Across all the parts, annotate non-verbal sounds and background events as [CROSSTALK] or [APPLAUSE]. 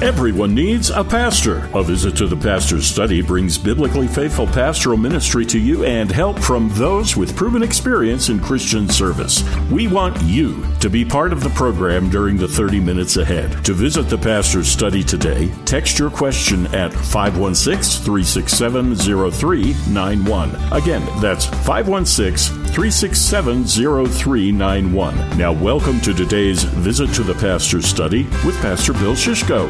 Everyone needs a pastor. A visit to the pastor's study brings biblically faithful pastoral ministry to you and help from those with proven experience in Christian service. We want you to be part of the program during the 30 minutes ahead. To visit the pastor's study today, text your question at 516 367 0391. Again, that's 516 367 0391. Now, welcome to today's visit to the pastor's study with Pastor Bill Shishko.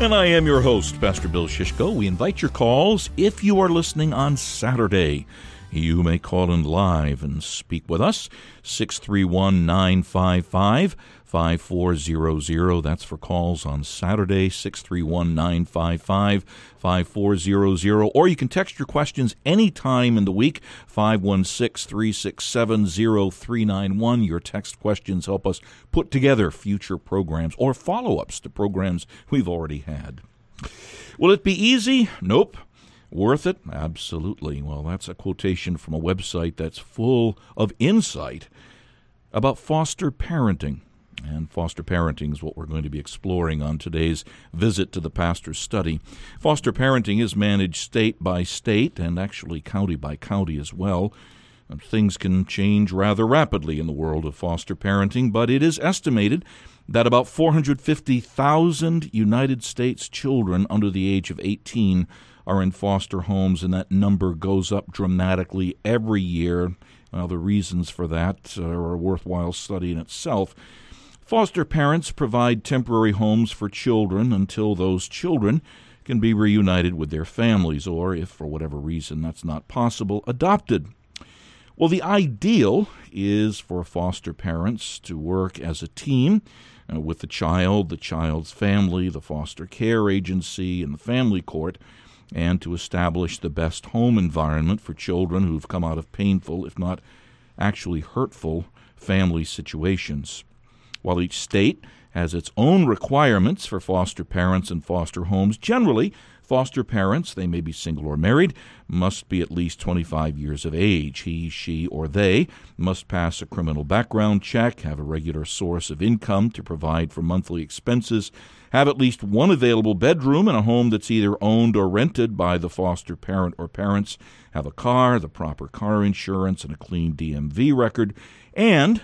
And I am your host, Pastor Bill Shishko. We invite your calls if you are listening on Saturday. You may call in live and speak with us. 631 955 5400. That's for calls on Saturday, 631 955 5400. Or you can text your questions anytime in the week, 516 367 0391. Your text questions help us put together future programs or follow ups to programs we've already had. Will it be easy? Nope. Worth it? Absolutely. Well, that's a quotation from a website that's full of insight about foster parenting. And foster parenting is what we're going to be exploring on today's visit to the pastor's study. Foster parenting is managed state by state and actually county by county as well. Things can change rather rapidly in the world of foster parenting, but it is estimated that about 450,000 United States children under the age of 18 are in foster homes, and that number goes up dramatically every year. Now, the reasons for that are a worthwhile study in itself. Foster parents provide temporary homes for children until those children can be reunited with their families, or, if for whatever reason that's not possible, adopted. Well, the ideal is for foster parents to work as a team uh, with the child, the child's family, the foster care agency, and the family court and to establish the best home environment for children who've come out of painful, if not actually hurtful, family situations. While each state has its own requirements for foster parents and foster homes, generally, foster parents, they may be single or married, must be at least 25 years of age. He, she, or they must pass a criminal background check, have a regular source of income to provide for monthly expenses, have at least one available bedroom in a home that's either owned or rented by the foster parent or parents, have a car, the proper car insurance, and a clean DMV record, and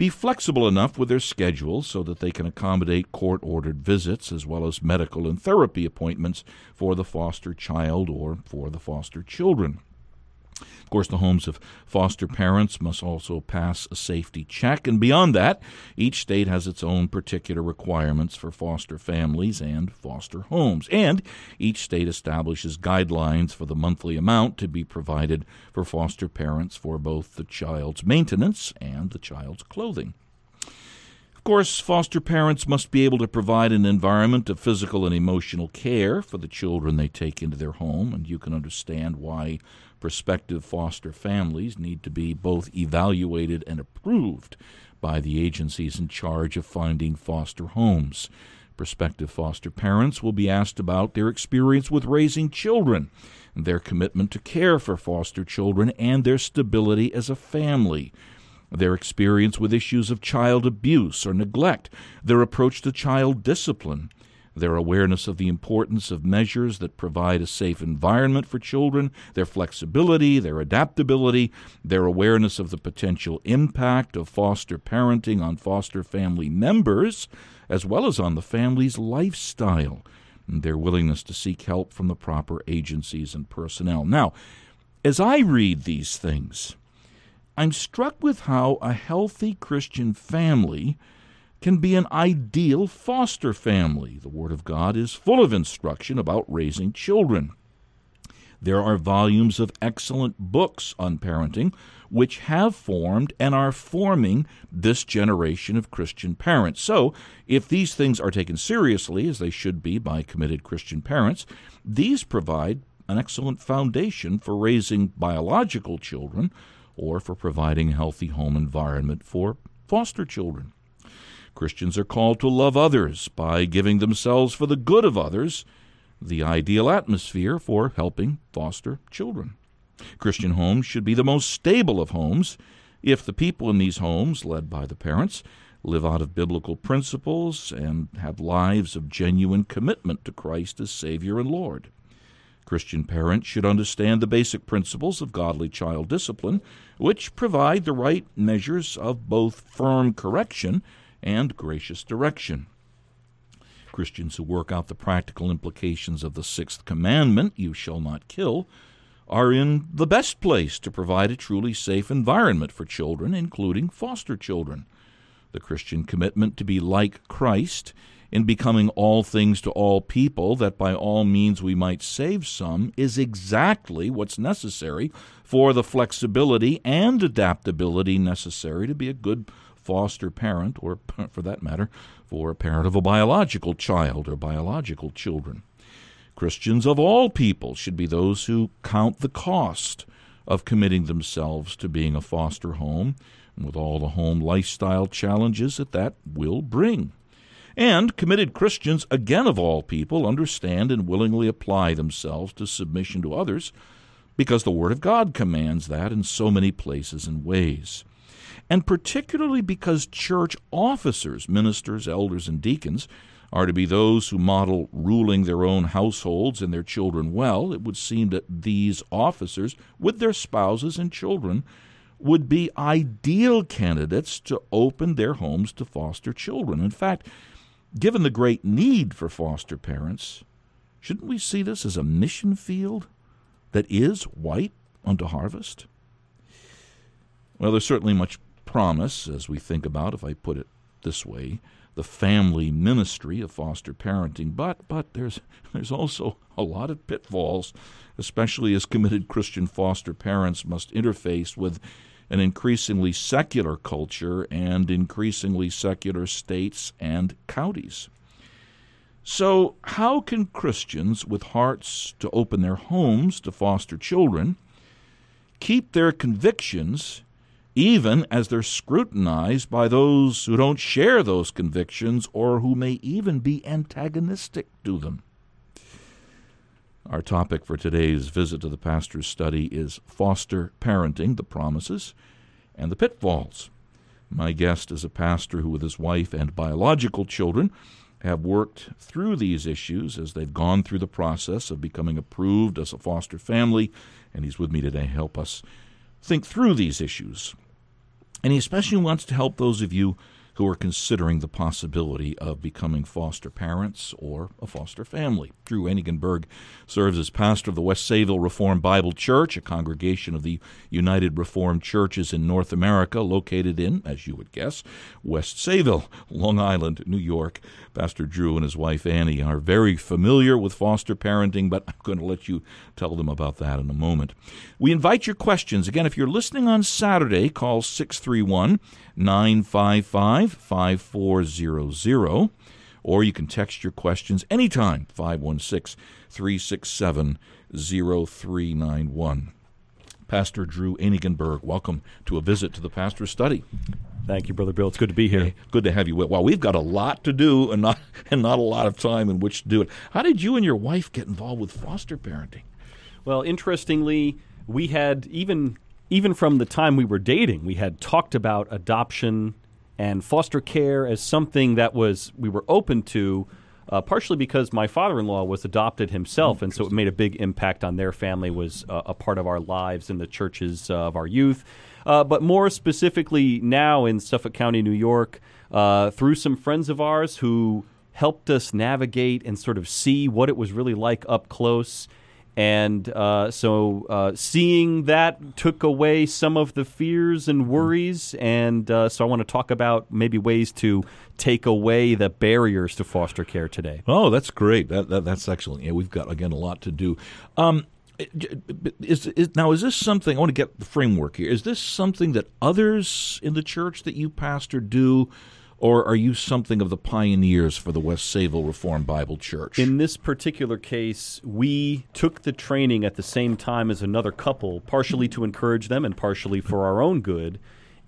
be flexible enough with their schedules so that they can accommodate court ordered visits as well as medical and therapy appointments for the foster child or for the foster children. Of course, the homes of foster parents must also pass a safety check, and beyond that, each state has its own particular requirements for foster families and foster homes. And each state establishes guidelines for the monthly amount to be provided for foster parents for both the child's maintenance and the child's clothing. Of course, foster parents must be able to provide an environment of physical and emotional care for the children they take into their home, and you can understand why prospective foster families need to be both evaluated and approved by the agencies in charge of finding foster homes. Prospective foster parents will be asked about their experience with raising children, their commitment to care for foster children, and their stability as a family their experience with issues of child abuse or neglect, their approach to child discipline, their awareness of the importance of measures that provide a safe environment for children, their flexibility, their adaptability, their awareness of the potential impact of foster parenting on foster family members, as well as on the family's lifestyle, and their willingness to seek help from the proper agencies and personnel. Now, as I read these things, I'm struck with how a healthy Christian family can be an ideal foster family. The Word of God is full of instruction about raising children. There are volumes of excellent books on parenting which have formed and are forming this generation of Christian parents. So, if these things are taken seriously, as they should be by committed Christian parents, these provide an excellent foundation for raising biological children or for providing a healthy home environment for foster children. Christians are called to love others by giving themselves for the good of others, the ideal atmosphere for helping foster children. Christian homes should be the most stable of homes if the people in these homes, led by the parents, live out of biblical principles, and have lives of genuine commitment to Christ as Savior and Lord. Christian parents should understand the basic principles of godly child discipline, which provide the right measures of both firm correction and gracious direction. Christians who work out the practical implications of the sixth commandment, you shall not kill, are in the best place to provide a truly safe environment for children, including foster children. The Christian commitment to be like Christ in becoming all things to all people, that by all means we might save some, is exactly what's necessary for the flexibility and adaptability necessary to be a good foster parent, or [LAUGHS] for that matter, for a parent of a biological child or biological children. Christians of all people should be those who count the cost of committing themselves to being a foster home, with all the home lifestyle challenges that that will bring. And committed Christians, again of all people, understand and willingly apply themselves to submission to others because the Word of God commands that in so many places and ways. And particularly because church officers, ministers, elders, and deacons are to be those who model ruling their own households and their children well, it would seem that these officers, with their spouses and children, would be ideal candidates to open their homes to foster children. In fact, given the great need for foster parents, shouldn't we see this as a mission field that is white unto harvest? Well, there's certainly much promise as we think about, if I put it this way, the family ministry of foster parenting, but but there's [LAUGHS] there's also a lot of pitfalls, especially as committed Christian foster parents must interface with an increasingly secular culture and increasingly secular states and counties. So, how can Christians with hearts to open their homes to foster children keep their convictions even as they're scrutinized by those who don't share those convictions or who may even be antagonistic to them. Our topic for today's visit to the pastor's study is foster parenting, the promises and the pitfalls. My guest is a pastor who, with his wife and biological children, have worked through these issues as they've gone through the process of becoming approved as a foster family, and he's with me today to help us think through these issues. And he especially wants to help those of you who are considering the possibility of becoming foster parents or a foster family. Drew Eenigenburg serves as pastor of the West Sayville Reformed Bible Church, a congregation of the United Reformed Churches in North America, located in, as you would guess, West Sayville, Long Island, New York. Pastor Drew and his wife Annie are very familiar with foster parenting, but I'm going to let you tell them about that in a moment. We invite your questions. Again, if you're listening on Saturday, call 631 955 5400 or you can text your questions anytime 516 367 0391. Pastor Drew Eenigenburg, welcome to a visit to the pastor's study. Thank you, Brother Bill. It's good to be here. Hey, good to have you. Well, we've got a lot to do and not [LAUGHS] and not a lot of time in which to do it. How did you and your wife get involved with foster parenting? Well, interestingly, we had even even from the time we were dating, we had talked about adoption and foster care as something that was we were open to. Uh, partially because my father-in-law was adopted himself, and so it made a big impact on their family. Was uh, a part of our lives in the churches uh, of our youth, uh, but more specifically now in Suffolk County, New York, uh, through some friends of ours who helped us navigate and sort of see what it was really like up close and uh, so uh, seeing that took away some of the fears and worries. And uh, so I want to talk about maybe ways to take away the barriers to foster care today. Oh, that's great. That, that that's excellent. Yeah, we've got, again, a lot to do. Um, is, is, now is this something I want to get the framework here? Is this something that others in the church that you pastor do? Or are you something of the pioneers for the West Sayville Reformed Bible Church? In this particular case, we took the training at the same time as another couple, partially to encourage them and partially for our own good.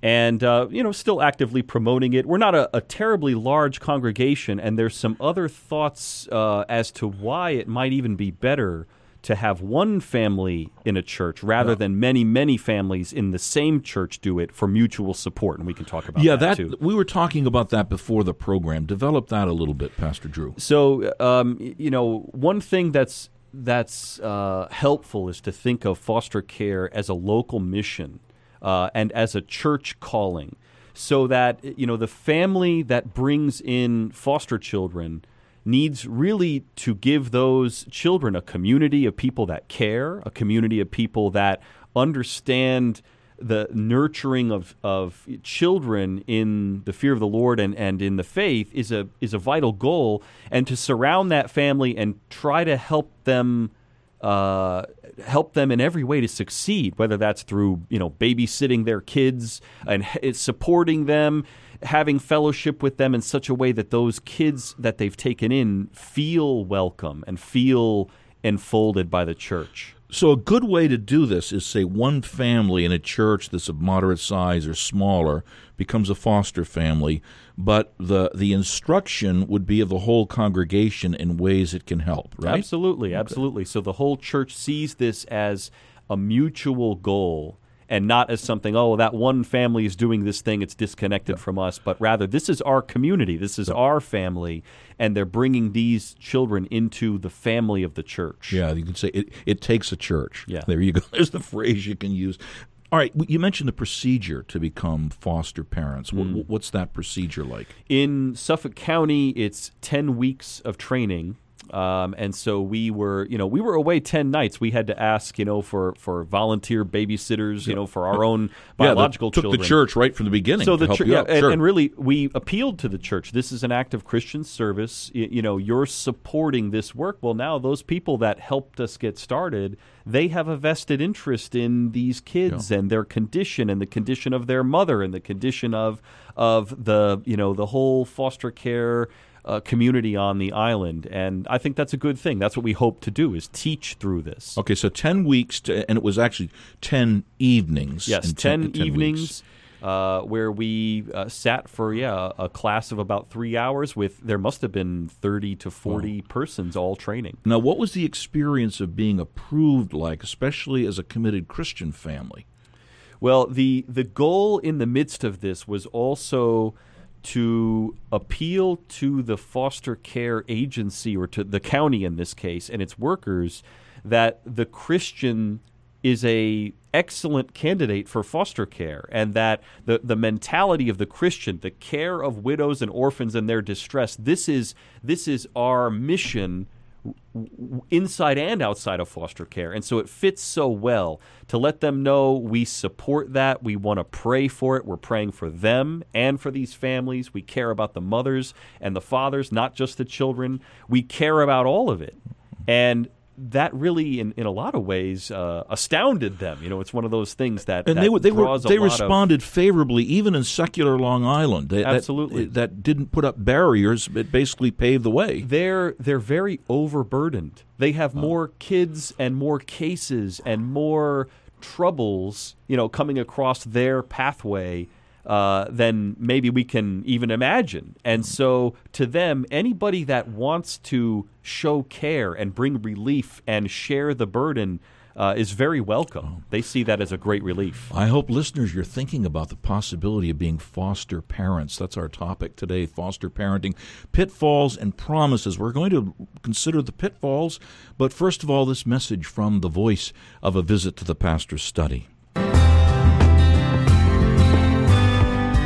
And, uh, you know, still actively promoting it. We're not a, a, terribly large congregation, and there's some other thoughts uh, as to why it might even be better to have one family in a church rather than many, many families in the same church do it for mutual support. And we can talk about yeah, that, that, too. we were talking about that before the program. Develop that a little bit, Pastor Drew. So, um, you know, one thing that's that's uh, helpful is to think of foster care as a local mission uh, and as a church calling, so that you know the family that brings in foster children needs really to give those children a community of people that care, a community of people that understand the nurturing of, of children in the fear of the Lord and, and in the faith is a is a vital goal, and to surround that family and try to help them uh, help them in every way to succeed, whether that's through you know babysitting their kids and supporting them, having fellowship with them in such a way that those kids that they've taken in feel welcome and feel enfolded by the church. So, a good way to do this is say one family in a church that's of moderate size or smaller becomes a foster family, but the the instruction would be of the whole congregation in ways it can help, right? Absolutely, absolutely. So the whole church sees this as a mutual goal and not as something, oh, that one family is doing this thing, it's disconnected from us, but rather this is our community, this is our family, and they're bringing these children into the family of the church. Yeah, you can say it, it takes a church. Yeah. There you go. [LAUGHS] There's the phrase you can use. All right, you mentioned the procedure to become foster parents. Mm. What's that procedure like? In Suffolk County, it's 10 weeks of training. Um, and so we were, you know, we were away 10 nights. We had to ask, you know, for, for volunteer babysitters, you know, for our own [LAUGHS] biological yeah, the, took children. the church right from the beginning. So to the help church, you yeah, and, Sure. and really, we appealed to the church. This is an act of Christian service. You, you know, you're supporting this work. Well, now those people that helped us get started, they have a vested interest in these kids and their condition, and the condition of their mother, and the condition of of the you know the whole foster care. Uh, community on the island, and I think that's a good thing. That's what we hope to do: is teach through this. Okay, so 10 weeks, to, and it was actually 10 evenings. Yes, in 10, 10 evenings uh, where we uh, sat for, yeah, a class of about three hours with, there must have been 30 to 40 persons all training. Now, what was the experience of being approved like, especially as a committed Christian family? Well, the, the goal in the midst of this was also to appeal to the foster care agency or to the county in this case and its workers that the Christian is a excellent candidate for foster care and that the, the mentality of the Christian, the care of widows and orphans and their distress, this is this is our mission inside and outside of foster care. And so it fits so well to let them know we support that. We want to pray for it. We're praying for them and for these families. We care about the mothers and the fathers, not just the children. We care about all of it. And that really, in, in a lot of ways, uh, astounded them. You know, it's one of those things that And that they were, they were they lot of- responded favorably, even in secular Long Island. They- Absolutely. that, didn't put up barriers; it basically paved the way. they're they're very overburdened. They have more kids and more cases and more troubles, you know, coming across their pathway uh, than maybe we can even imagine. And so, to them, anybody that wants to show care and bring relief and share the burden. Uh, is very welcome. They see that as a great relief. I hope listeners, you're thinking about the possibility of being foster parents. That's our topic today: foster parenting, pitfalls and promises. We're going to consider the pitfalls, but first of all, this message from the voice of a visit to the pastor's study.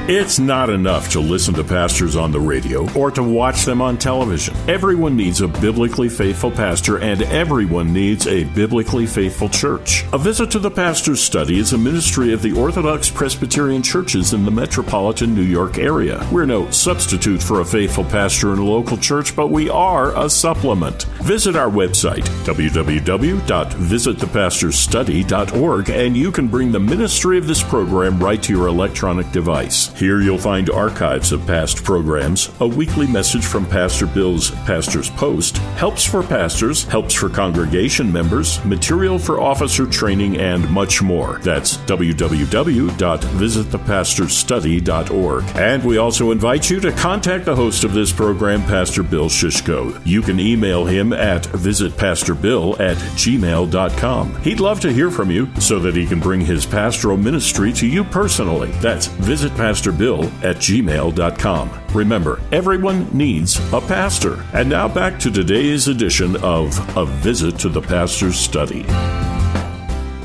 It's not enough to listen to pastors on the radio or to watch them on television. Everyone needs a biblically faithful pastor, and everyone needs a biblically faithful church. A visit to the pastor's study is a ministry of the Orthodox Presbyterian churches in the metropolitan New York area. We're no substitute for a faithful pastor in a local church, but we are a supplement. Visit our website, www.visitthepastorstudy.org, and you can bring the ministry of this program right to your electronic device. Here you'll find archives of past programs, a weekly message from Pastor Bill's Pastor's Post, helps for pastors, helps for congregation members, material for officer training, and much more. That's www.visitthepastorstudy.org. And we also invite you to contact the host of this program, Pastor Bill Shishko. You can email him at visitpastorbill at gmail.com. He'd love to hear from you so that he can bring his pastoral ministry to you personally. That's visitpastorbill at gmail.com. Remember, everyone needs a pastor. And now back to today's edition of A Visit to the Pastor's Study.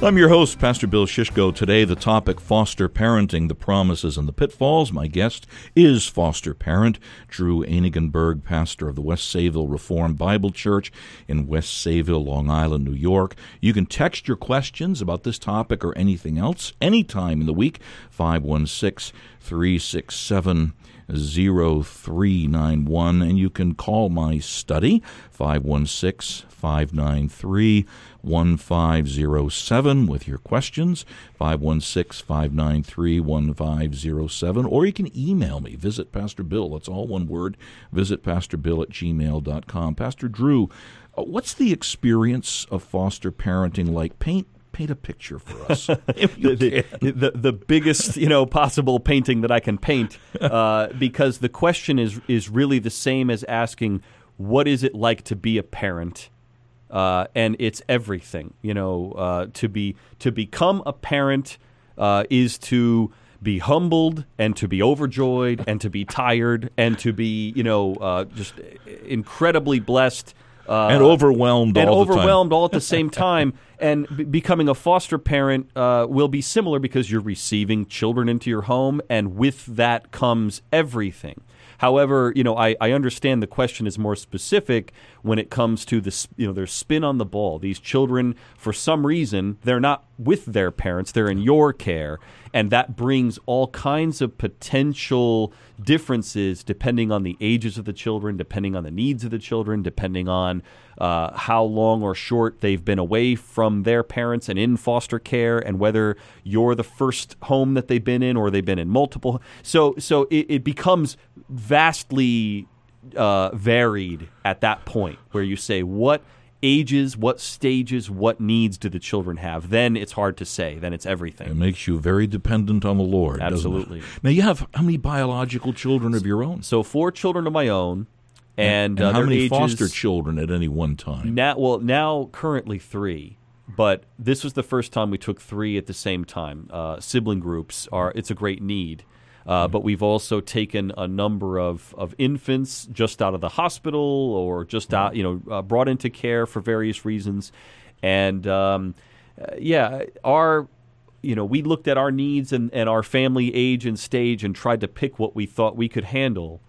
I'm your host, Pastor Bill Shishko. Today, the topic foster parenting, the promises and the pitfalls. My guest is foster parent Drew Eenigenburg, pastor of the West Sayville Reformed Bible Church in West Sayville, Long Island, New York. You can text your questions about this topic or anything else anytime in the week, 516 367 0391 and you can call my study 516 593 1507 with your questions 516 593 1507 or you can email me visit pastor bill that's all one word visit pastor bill at gmail.com pastor drew uh, what's the experience of foster parenting like? Paint paint a picture for us. [LAUGHS] the, the, the, the, biggest you know possible painting that I can paint, uh, because the question is is really the same as asking what is it like to be a parent, uh, and it's everything. You know, uh, to be to become a parent uh, is to be humbled and to be overjoyed and to be tired and to be you know uh, just incredibly blessed uh, and overwhelmed and all overwhelmed all at the same [LAUGHS] time. and b- becoming a foster parent uh, will be similar because you're receiving children into your home, and with that comes everything. However, you know, I, I understand the question is more specific when it comes to this, you know, their spin on the ball. These children, for some reason, they're not with their parents, they're in your care. And that brings all kinds of potential differences depending on the ages of the children, depending on the needs of the children, depending on uh, how long or short they've been away from their parents and in foster care, and whether you're the first home that they've been in or they've been in multiple. So, so it, it becomes vastly uh, varied at that point where you say what ages, what stages, what needs do the children have? Then it's hard to say. Then it's everything. It makes you very dependent on the Lord. Absolutely. Now you have how many biological children of your own? So four children of my own. And, and, uh, how many ages, foster children at any one time? Now, well, now currently three, but this was the first time we took three at the same time. Uh, sibling groups are it's a great need, uh, mm-hmm. but we've also taken a number of, of infants just out of the hospital or just out, you know, uh, brought into care for various reasons, and um, uh, yeah, our you know, we looked at our needs and, and our family age and stage and tried to pick what we thought we could handle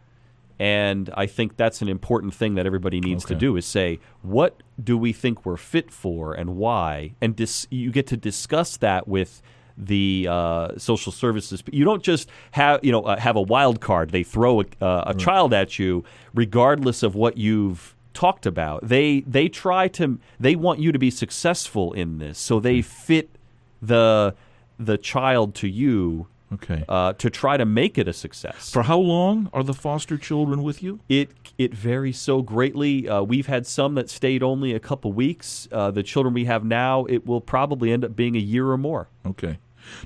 and I think that's an important thing that everybody needs okay. to do is say, what do we think we're fit for and why? And dis- you get to discuss that with the uh, social services. You don't just have you know uh, have a wild card. They throw a, uh, a child at you, regardless of what you've talked about. They they try to they want you to be successful in this, so they hmm. fit the the child to you Okay. Uh, to try to make it a success. For how long are the foster children with you? It it varies so greatly. Uh, we've had some that stayed only a couple weeks. Uh, the children we have now, it will probably end up being a year or more. Okay.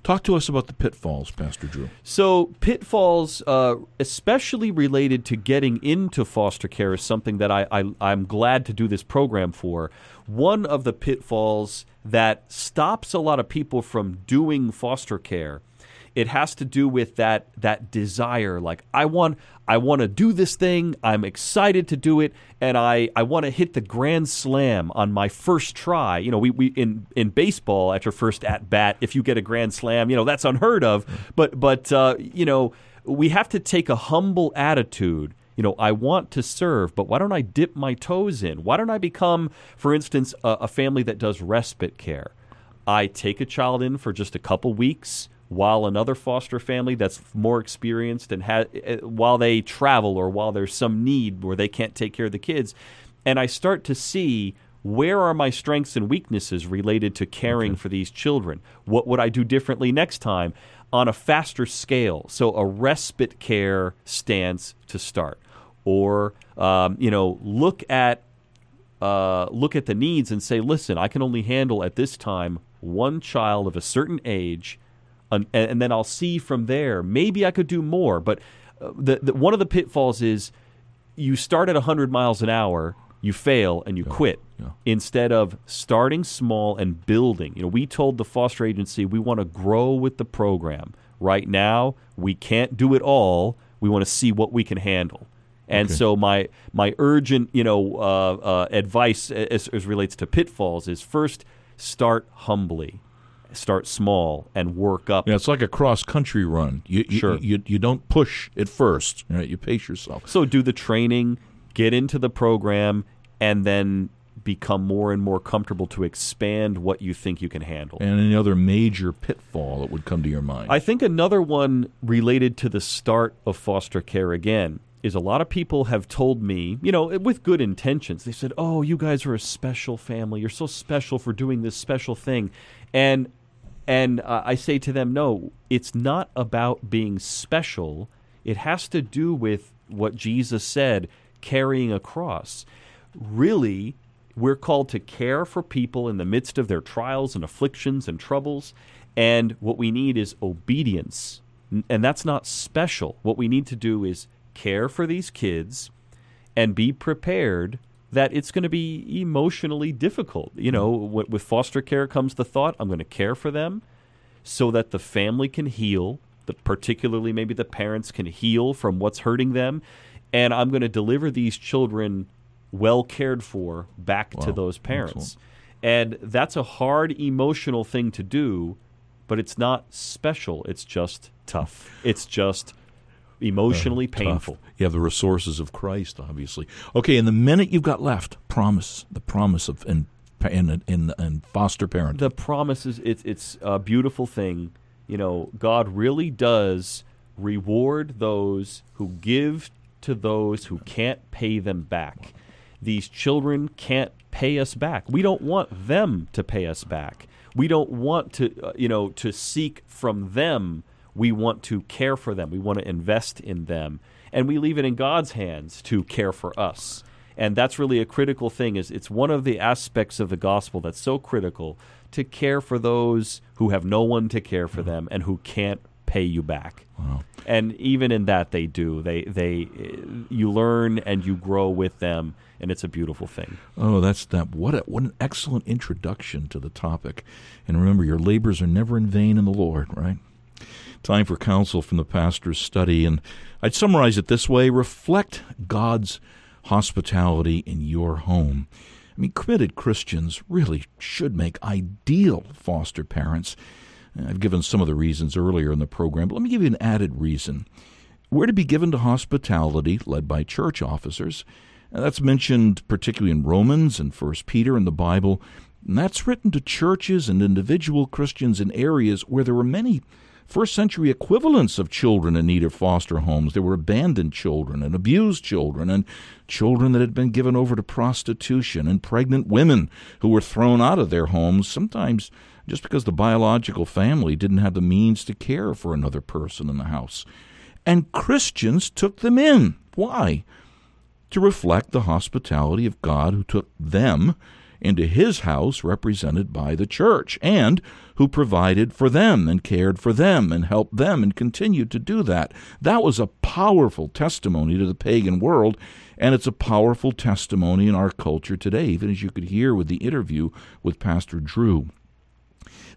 Talk to us about the pitfalls, Pastor Drew. So, pitfalls, uh, especially related to getting into foster care, is something that I, I, I'm glad to do this program for. One of the pitfalls that stops a lot of people from doing foster care it has to do with that that desire like i want i want to do this thing i'm excited to do it and i i want to hit the grand slam on my first try you know we, we in in baseball at your first at bat if you get a grand slam you know that's unheard of but but uh, you know we have to take a humble attitude you know, I want to serve, but why don't I dip my toes in? Why don't I become, for instance, a, a family that does respite care? I take a child in for just a couple weeks while another foster family that's more experienced and ha- eh, while they travel or while there's some need where they can't take care of the kids and I start to see where are my strengths and weaknesses related to caring okay. for these children? What would I do differently next time on a faster scale? So a respite care stance to start, or um, you know, look at uh, look at the needs and say, listen, I can only handle at this time one child of a certain age, and, and then I'll see from there. Maybe I could do more, but uh, the, the, one of the pitfalls is you start at 100 miles an hour, you fail, and you yeah. quit. Yeah. Instead of starting small and building. You know, we told the foster agency we want to grow with the program. Right now, we can't do it all. We want to see what we can handle. And okay. so my my urgent, you know, uh, uh, advice as, as relates to pitfalls is first start humbly, start small, and work up. Yeah, it's like a cross country run. You, you sure. you, you don't push at first. Right? You pace yourself. So do the training, get into the program, and then become more and more comfortable to expand what you think you can handle. And any other major pitfall that would come to your mind? I think another one related to the start of foster care again is a lot of people have told me, you know, with good intentions, they said, "Oh, you guys are a special family. You're so special for doing this special thing," and and uh, I say to them, "No, it's not about being special. It has to do with what Jesus said, carrying a cross. Really." We're called to care for people in the midst of their trials and afflictions and troubles. And what we need is obedience. And that's not special. What we need to do is care for these kids and be prepared that it's going to be emotionally difficult. You know, mm-hmm. with foster care comes the thought I'm going to care for them so that the family can heal, that particularly maybe the parents can heal from what's hurting them, and I'm going to deliver these children well cared for back wow. to those parents. Excellent. And that's a hard emotional thing to do, but it's not special. It's just tough. It's just emotionally uh, painful. Tough. You have the resources of Christ, obviously. Okay, in the minute you've got left, promise the promise of in in in, in foster parent. The promise is it's it's a beautiful thing. You know, God really does reward those who give to those who can't pay them back. These children can't pay us back. We don't want them to pay us back. We don't want to, uh, you know, to seek from them we want to care for them. We want to invest in them. And we leave it in God's hands to care for us. And that's really a critical thing is it's one of the aspects of the gospel that's so critical to care for those who have no one to care for mm-hmm. them and who can't pay you back. Wow. And even in that they do. They they you learn and you grow with them and it's a beautiful thing. Oh, that's that what a, what an excellent introduction to the topic. And remember your labors are never in vain in the Lord, right? Time for counsel from the pastor's study. And I'd summarize it this way reflect God's hospitality in your home. I mean, committed Christians really should make ideal foster parents. I've given some of the reasons earlier in the program, but let me give you an added reason. We're to be given to hospitality led by church officers. And that's mentioned particularly in Romans and First Peter in the Bible. And that's written to churches and individual Christians in areas where there were many first century equivalents of children in need of foster homes. There were abandoned children and abused children and children that had been given over to prostitution and pregnant women who were thrown out of their homes, sometimes just because the biological family didn't have the means to care for another person in the house. And Christians took them in. Why? To reflect the hospitality of God who took them into his house, represented by the church, and who provided for them and cared for them and helped them and continued to do that. That was a powerful testimony to the pagan world, and it's a powerful testimony in our culture today, even as you could hear with the interview with Pastor Drew.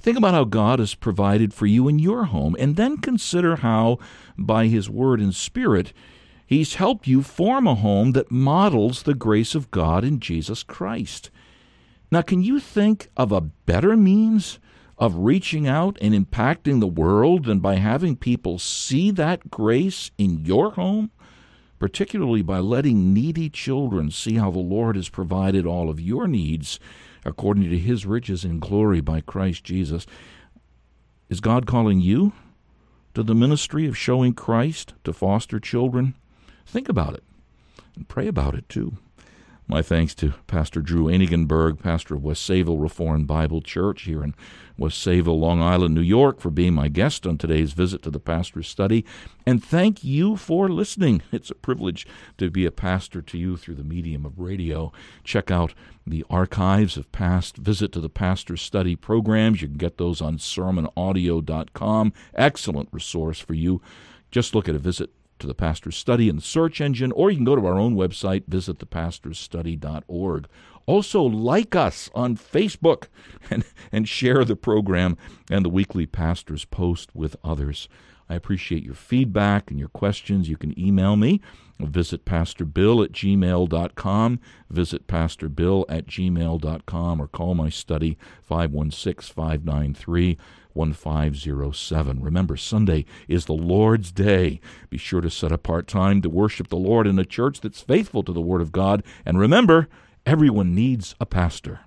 Think about how God has provided for you in your home, and then consider how, by His Word and Spirit, He's helped you form a home that models the grace of God in Jesus Christ. Now, can you think of a better means of reaching out and impacting the world and by having people see that grace in your home? Particularly by letting needy children see how the Lord has provided all of your needs according to his riches in glory by Christ Jesus. Is God calling you to the ministry of showing Christ to foster children? Think about it and pray about it too. My thanks to Pastor Drew Eenigenburg, pastor of West Sayville Reformed Bible Church here in West Sayville, Long Island, New York, for being my guest on today's visit to the pastor's study. And thank you for listening. [LAUGHS] It's a privilege to be a pastor to you through the medium of radio. Check out the archives of past Visit to the Pastor's Study programs. You can get those on sermonaudio.com. Excellent resource for you. Just look at a visit to the Pastor's Study in the search engine, or you can go to our own website, visitthepastorsstudy.org. Also, like us on Facebook [LAUGHS] and, and share the program and the weekly Pastor's Post with others. I appreciate your feedback and your questions. You can email me. Visit pastorbill at gmail.com. Visit pastorbill at gmail.com or call my study 516 593 1507. Remember, Sunday is the Lord's Day. Be sure to set apart time to worship the Lord in a church that's faithful to the Word of God. And remember, everyone needs a pastor.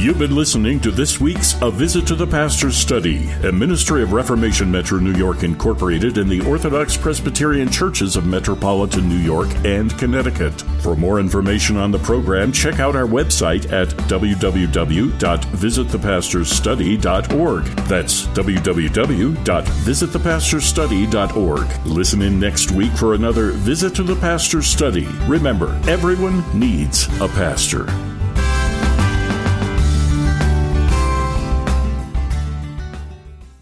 You've been listening to this week's A Visit to the Pastor's Study, a ministry of Reformation Metro New York Incorporated in the Orthodox Presbyterian Churches of Metropolitan New York and Connecticut. For more information on the program, check out our website at www.visitthepastorsstudy.org. That's www.visitthepastorsstudy.org. Listen in next week for another Visit to the Pastor's Study. Remember, everyone needs a pastor.